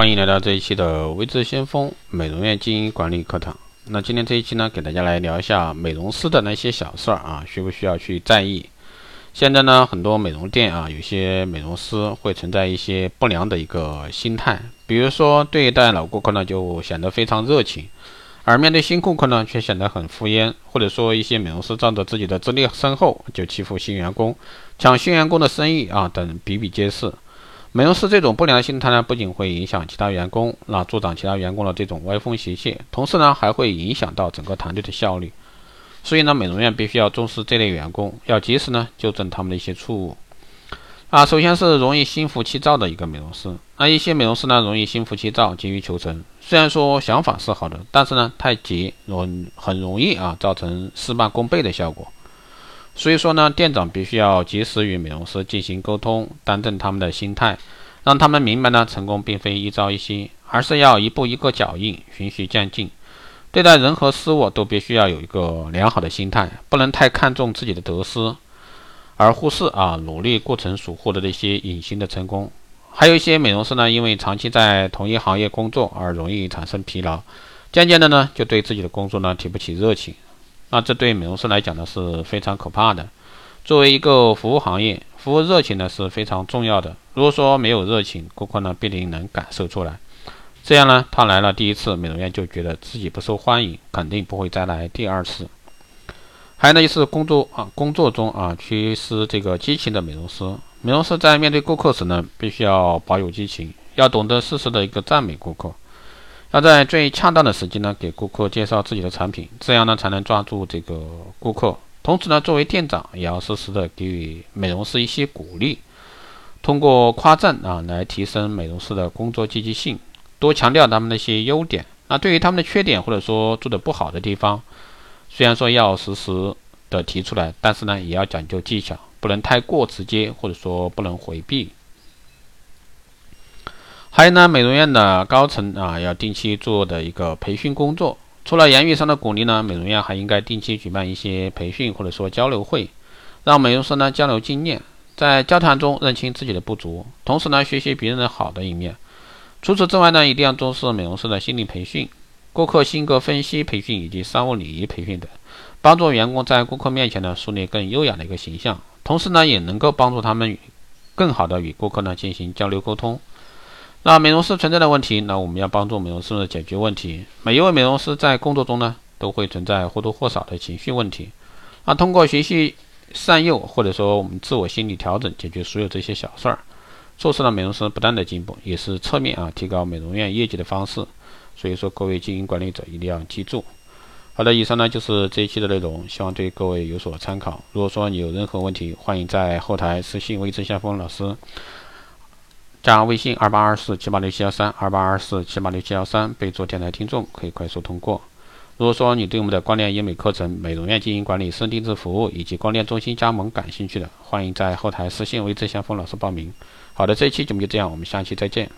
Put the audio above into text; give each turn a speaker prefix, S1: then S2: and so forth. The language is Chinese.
S1: 欢迎来到这一期的微智先锋美容院经营管理课堂。那今天这一期呢，给大家来聊一下美容师的那些小事儿啊，需不需要去在意？现在呢，很多美容店啊，有些美容师会存在一些不良的一个心态，比如说对待老顾客呢，就显得非常热情，而面对新顾客呢，却显得很敷衍，或者说一些美容师仗着自己的资历深厚，就欺负新员工，抢新员工的生意啊，等比比皆是。美容师这种不良心态呢，不仅会影响其他员工，那助长其他员工的这种歪风邪气，同时呢，还会影响到整个团队的效率。所以呢，美容院必须要重视这类员工，要及时呢纠正他们的一些错误。啊，首先是容易心浮气躁的一个美容师。那一些美容师呢，容易心浮气躁，急于求成。虽然说想法是好的，但是呢，太急容很容易啊造成事半功倍的效果。所以说呢，店长必须要及时与美容师进行沟通，端正他们的心态，让他们明白呢，成功并非一朝一夕，而是要一步一个脚印，循序渐进。对待人和事物都必须要有一个良好的心态，不能太看重自己的得失，而忽视啊努力过程所获得的一些隐形的成功。还有一些美容师呢，因为长期在同一行业工作而容易产生疲劳，渐渐的呢，就对自己的工作呢提不起热情。那这对美容师来讲呢是非常可怕的。作为一个服务行业，服务热情呢是非常重要的。如果说没有热情，顾客呢必定能感受出来。这样呢，他来了第一次美容院就觉得自己不受欢迎，肯定不会再来第二次。还有呢，就是工作啊，工作中啊缺失这个激情的美容师。美容师在面对顾客时呢，必须要保有激情，要懂得适时的一个赞美顾客。要在最恰当的时机呢，给顾客介绍自己的产品，这样呢才能抓住这个顾客。同时呢，作为店长也要适时的给予美容师一些鼓励，通过夸赞啊来提升美容师的工作积极性，多强调他们的一些优点。那对于他们的缺点或者说做的不好的地方，虽然说要实时的提出来，但是呢也要讲究技巧，不能太过直接，或者说不能回避。还有呢，美容院的高层啊，要定期做的一个培训工作。除了言语上的鼓励呢，美容院还应该定期举办一些培训或者说交流会，让美容师呢交流经验，在交谈中认清自己的不足，同时呢学习别人的好的一面。除此之外呢，一定要重视美容师的心理培训、顾客性格分析培训以及商务礼仪培训等，帮助员工在顾客面前呢树立更优雅的一个形象，同时呢也能够帮助他们更好的与顾客呢进行交流沟通。那美容师存在的问题，那我们要帮助美容师解决问题。每一位美容师在工作中呢，都会存在或多或少的情绪问题。那通过学习善诱，或者说我们自我心理调整，解决所有这些小事儿，促使了美容师不断的进步，也是侧面啊提高美容院业绩的方式。所以说，各位经营管理者一定要记住。好的，以上呢就是这一期的内容，希望对各位有所参考。如果说你有任何问题，欢迎在后台私信微正先锋老师。加微信二八二四七八六七幺三二八二四七八六七幺三，备注电台听众，可以快速通过。如果说你对我们的光电医美课程、美容院经营管理、私人定制服务以及光电中心加盟感兴趣的，欢迎在后台私信为郑先锋老师报名。好的，这一期节目就这样，我们下期再见。